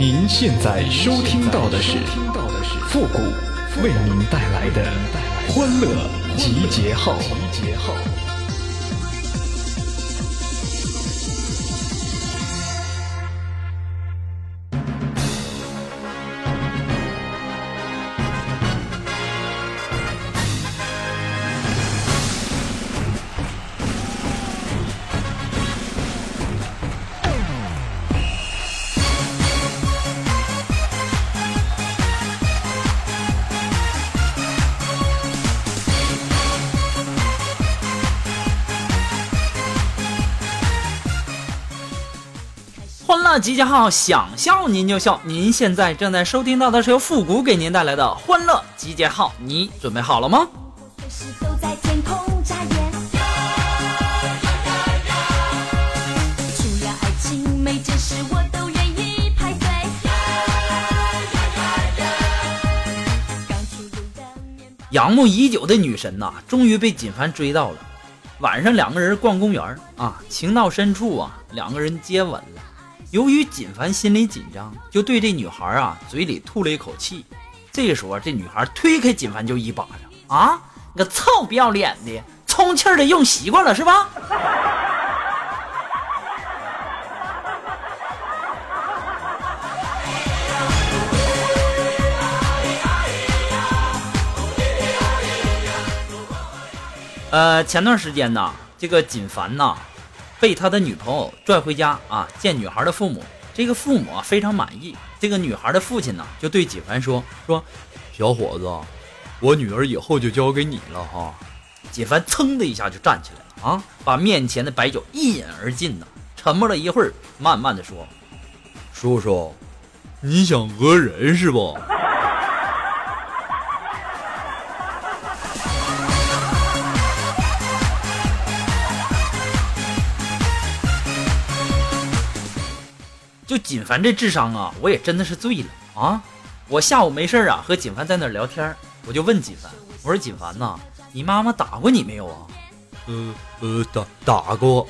您现在收听到的是复古为您带来的欢乐集结号。那集结号，想笑您就笑。您现在正在收听到的是由复古给您带来的欢乐集结号，你准备好了吗？仰慕已久的女神呐、终于被锦凡追到了。晚上两个人逛公园啊，情到深处啊，两个人接吻了。由于锦凡心里紧张，就对这女孩啊嘴里吐了一口气。这个时候，这女孩推开锦凡就一巴掌啊！你个臭不要脸的，充气儿的用习惯了是吧？呃，前段时间呢，这个锦凡呐，被他的女朋友拽回家啊，见女孩的父母。这个父母啊非常满意。这个女孩的父亲呢，就对锦凡说：“说小伙子，我女儿以后就交给你了哈。”锦凡噌的一下就站起来了啊，把面前的白酒一饮而尽呢。沉默了一会儿，慢慢的说：“叔叔，你想讹人是不？”锦凡这智商啊，我也真的是醉了啊！我下午没事儿啊，和锦凡在那儿聊天儿，我就问锦凡，我说锦凡呐，你妈妈打过你没有啊？呃呃，打打过，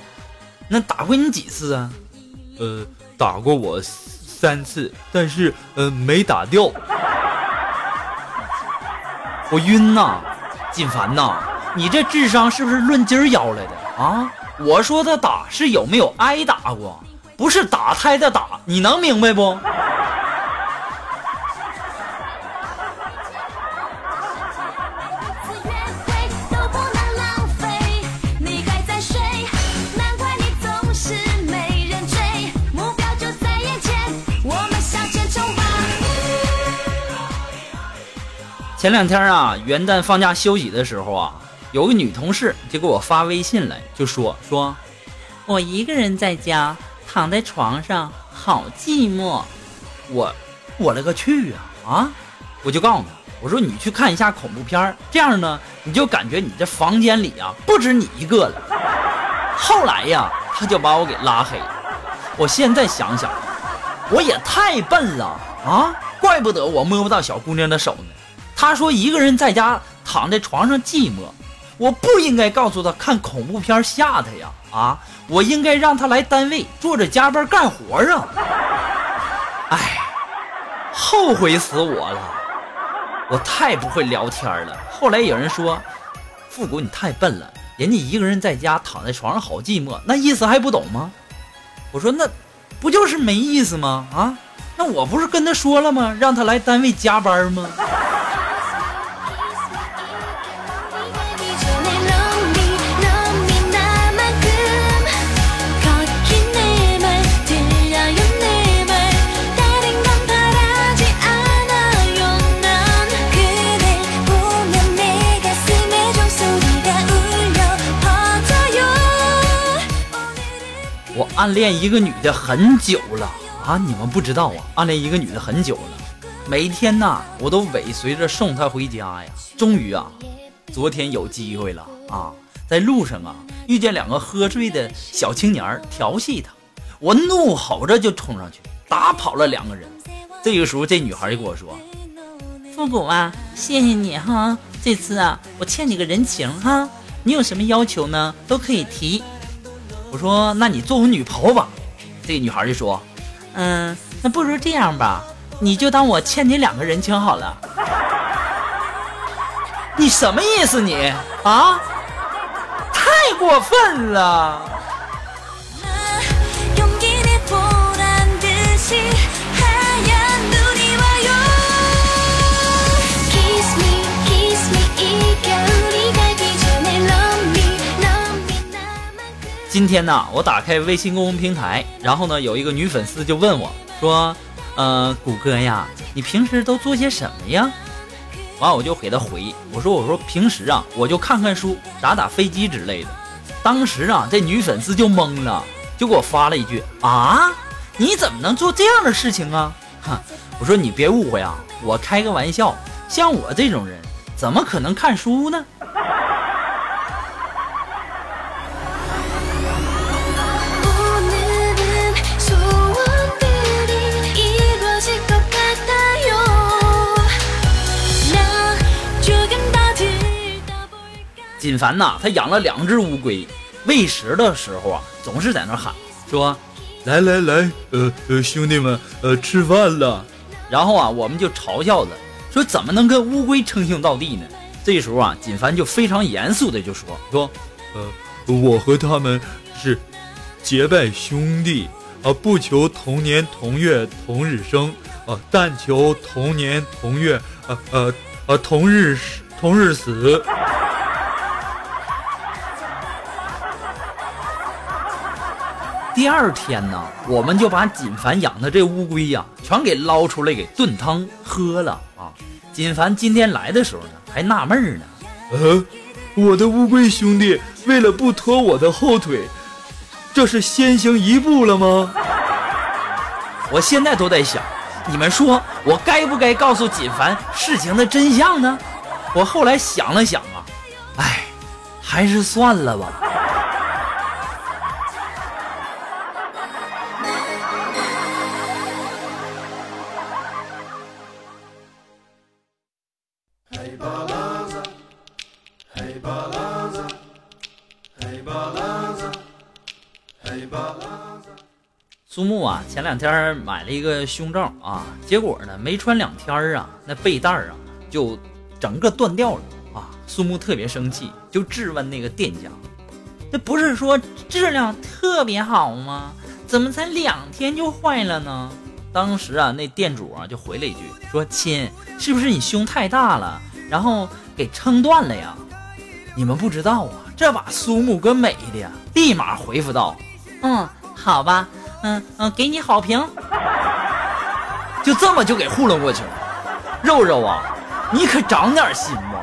那打过你几次啊？呃，打过我三次，但是呃没打掉。我晕呐！锦凡呐，你这智商是不是论斤儿要来的啊？我说的打是有没有挨打过，不是打胎的打，你能明白不？次约会都不能浪费，你还在睡，难怪你总是没人追。目标就在眼前，我们向前冲吧。前两天啊，元旦放假休息的时候啊，有个女同事就给我发微信来，就说说，我一个人在家躺在床上，好寂寞。我我勒个去啊啊！我就告诉她，我说你去看一下恐怖片这样呢，你就感觉你这房间里啊不止你一个了。后来呀，她就把我给拉黑了。我现在想想，我也太笨了啊！怪不得我摸不到小姑娘的手呢。她说一个人在家躺在床上寂寞，我不应该告诉他看恐怖片吓他呀！啊，我应该让他来单位坐着加班干活啊！哎，后悔死我了，我太不会聊天了。后来有人说，复古你太笨了，人家一个人在家躺在床上好寂寞，那意思还不懂吗？我说那不就是没意思吗？啊，那我不是跟他说了吗？让他来单位加班吗？我暗恋一个女的很久了啊，你们不知道啊，暗恋一个女的很久了，每天呐，我都尾随着送她回家呀。终于啊，昨天有机会了啊，在路上啊，遇见两个喝醉的小青年儿调戏她，我怒吼着就冲上去，打跑了两个人。这个时候，这女孩就跟我说：“复古啊，谢谢你哈，这次啊，我欠你个人情哈，你有什么要求呢，都可以提。”我说：“那你做我女朋友吧。”这个女孩就说：“嗯，那不如这样吧，你就当我欠你两个人情好了。你什么意思你啊？太过分了！今天呢，我打开微信公众平台，然后呢，有一个女粉丝就问我说：“呃，谷歌呀，你平时都做些什么呀？”完，我就给她回我说：“我说平时啊，我就看看书，打打飞机之类的。”当时啊，这女粉丝就懵了，就给我发了一句：“啊，你怎么能做这样的事情啊？”哼，我说你别误会啊，我开个玩笑，像我这种人，怎么可能看书呢？锦凡呐，他养了两只乌龟，喂食的时候啊，总是在那喊说，来来来，呃呃，兄弟们，呃，吃饭了。然后啊，我们就嘲笑他，说怎么能跟乌龟称兄道弟呢？这时候啊，锦凡就非常严肃的就说说，呃，我和他们是结拜兄弟啊，不求同年同月同日生啊，但求同年同月啊呃啊同日同日死。第二天呢，我们就把锦凡养的这乌龟呀，全给捞出来给炖汤喝了啊。锦凡今天来的时候呢，还纳闷儿呢，呃，我的乌龟兄弟为了不拖我的后腿，这是先行一步了吗？我现在都在想，你们说我该不该告诉锦凡事情的真相呢？我后来想了想啊，哎，还是算了吧。苏木啊，前两天买了一个胸罩啊，结果呢没穿两天啊，那背带啊就整个断掉了啊。苏木特别生气，就质问那个店家：“那不是说质量特别好吗？怎么才两天就坏了呢？”当时啊，那店主啊就回了一句说：“亲，是不是你胸太大了，然后给撑断了呀？”你们不知道啊，这把苏木哥美的呀，立马回复道：“嗯，好吧，嗯嗯，给你好评。”就这么就给糊弄过去了。肉肉啊，你可长点心吧！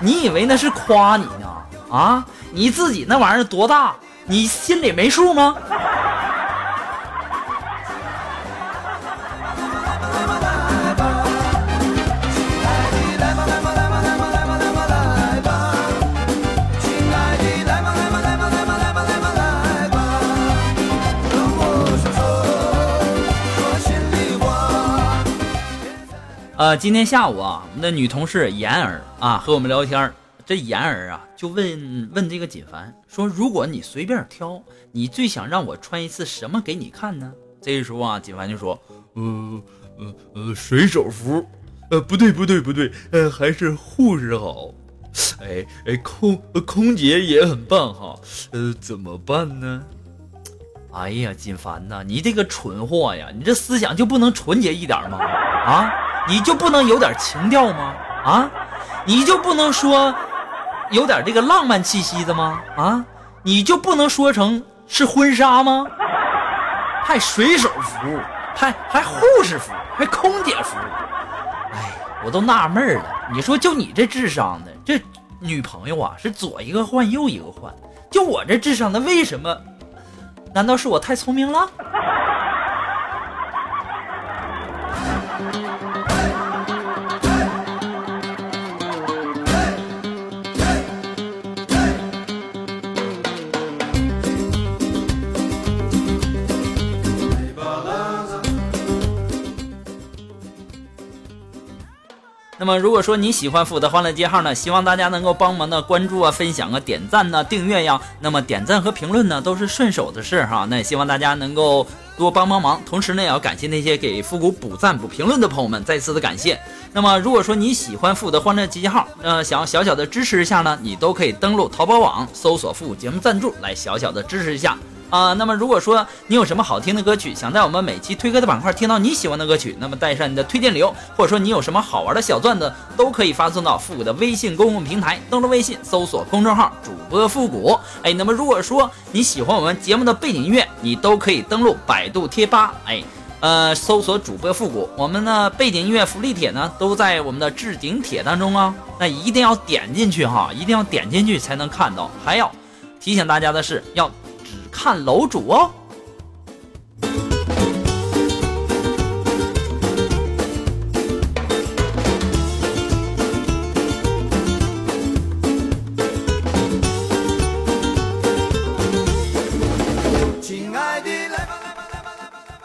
你以为那是夸你呢？啊，你自己那玩意儿多大，你心里没数吗？呃，今天下午啊，我们的女同事妍儿啊和我们聊天儿这妍儿啊就问问这个锦凡说：“如果你随便挑，你最想让我穿一次什么给你看呢？”这时候啊，锦凡就说呃呃呃，水手服，呃，不对不对不对，呃，还是护士好。哎哎，空呃空姐也很棒哈，呃，怎么办呢？：“哎呀，锦凡呐，你这个蠢货呀，你这思想就不能纯洁一点吗？啊，你就不能有点情调吗？啊，你就不能说有点这个浪漫气息的吗？啊，你就不能说成是婚纱吗？还水手服，还还护士服，还空姐服，哎，我都纳闷了。你说就你这智商的，这女朋友啊是左一个换右一个换，就我这智商的，为什么？难道是我太聪明了？那么如果说你喜欢复古的欢乐街号呢，希望大家能够帮忙的关注啊、分享啊、点赞呐、订阅呀。那么点赞和评论呢都是顺手的事哈。那也希望大家能够多帮帮忙，同时呢也要感谢那些给复古补赞补评论的朋友们，再次的感谢。那么如果说你喜欢复古的欢乐集结号，呃，想要小小的支持一下呢，你都可以登录淘宝网搜索复古节目赞助来小小的支持一下。啊、那么如果说你有什么好听的歌曲，想在我们每期推歌的板块听到你喜欢的歌曲，那么带上你的推荐理由，或者说你有什么好玩的小段子，都可以发送到复古的微信公共平台，登录微信搜索公众号主播复古。哎，那么如果说你喜欢我们节目的背景音乐，你都可以登录百度贴吧，哎。呃，搜索主播复古，我们的背景音乐福利帖呢都在我们的置顶帖当中啊，那一定要点进去哈，一定要点进去才能看到。还要提醒大家的是，要看楼主哦。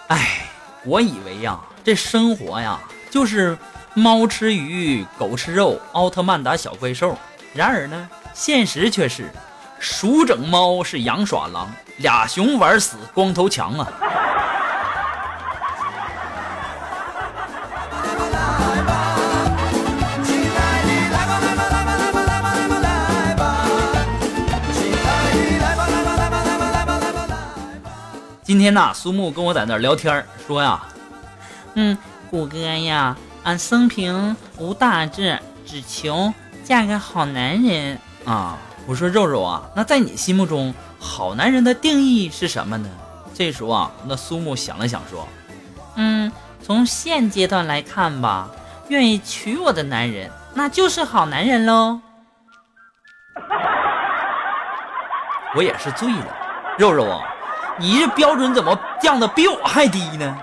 哎，我以为呀，这生活呀就是猫吃鱼，狗吃肉，奥特曼打小怪兽。然而呢，现实却是鼠整猫是羊耍狼，俩熊玩死光头强啊！今天呐，苏木跟我在那儿聊天说呀，嗯，谷哥呀，俺生平无大志，只求嫁个好男人啊。我说肉肉啊，那在你心目中，好男人的定义是什么呢？这时候啊，那苏木想了想说，嗯，从现阶段来看吧，愿意娶我的男人，那就是好男人喽。我也是醉了，肉肉啊，你这标准怎么降的比我还低呢？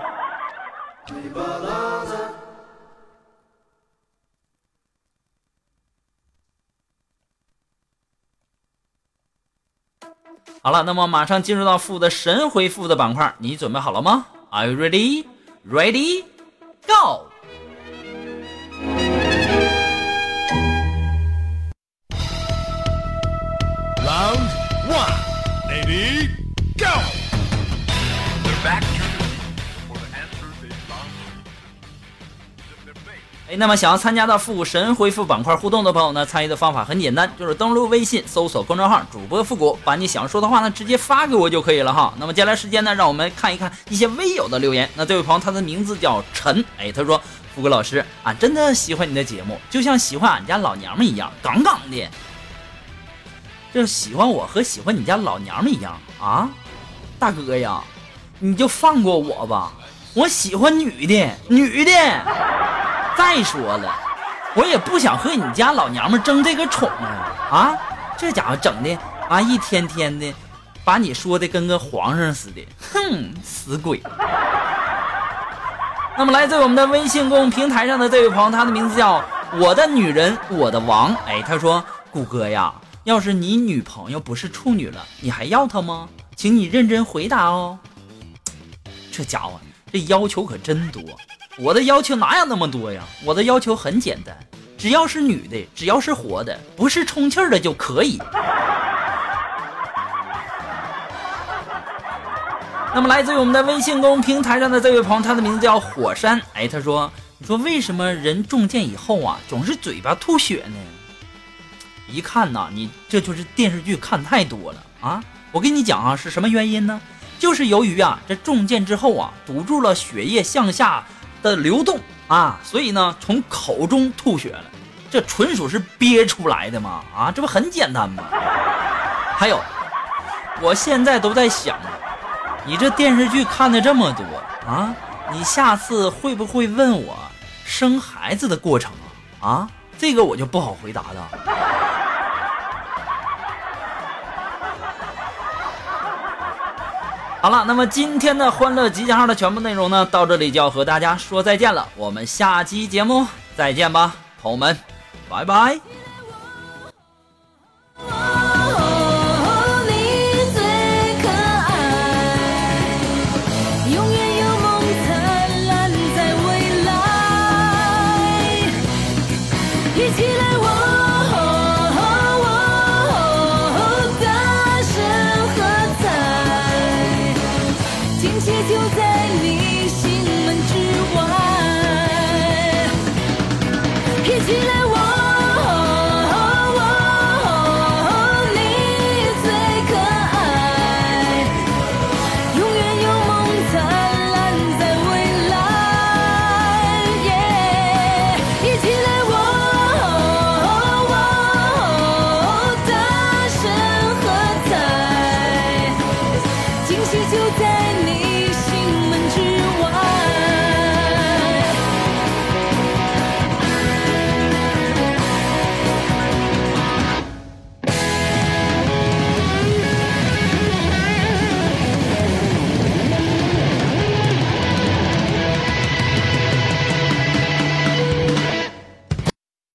了，那么马上进入到负的神回复的板块，你准备好了吗？Are you ready? Ready? Go! 哎，那么想要参加到复古神回复板块互动的朋友呢，参与的方法很简单，就是登录微信搜索公众号“主播复古”，把你想说的话呢直接发给我就可以了哈。那么接下来时间呢，让我们看一看一些微友的留言。那这位朋友他的名字叫陈，哎，他说：“复古老师，俺真的喜欢你的节目，就像喜欢俺家老娘们一样，杠杠的。这喜欢我和喜欢你家老娘们一样啊，大哥呀，你就放过我吧，我喜欢女的，女的。”再说了，我也不想和你家老娘们争这个宠啊！啊，这家伙整的啊，一天天的，把你说的跟个皇上似的，哼，死鬼！那么来自我们的微信公众平台上的这位朋友，他的名字叫我的女人我的王，哎，他说：“谷歌呀，要是你女朋友不是处女了，你还要她吗？请你认真回答哦。”这家伙这要求可真多。我的要求哪有那么多呀？我的要求很简单，只要是女的，只要是活的，不是充气的就可以。那么来自于我们的微信公众平台上的这位朋友，他的名字叫火山。哎，他说：“你说为什么人中箭以后啊，总是嘴巴吐血呢？一看呐，你这就是电视剧看太多了啊！我跟你讲啊，是什么原因呢？就是由于啊，这中箭之后啊，堵住了血液向下。”的流动啊，所以呢，从口中吐血了，这纯属是憋出来的嘛啊，这不很简单吗？还有，我现在都在想，你这电视剧看的这么多啊，你下次会不会问我生孩子的过程啊？啊，这个我就不好回答了。好了，那么今天的欢乐集结号的全部内容呢，到这里就要和大家说再见了。我们下期节目再见吧，朋友们，拜拜。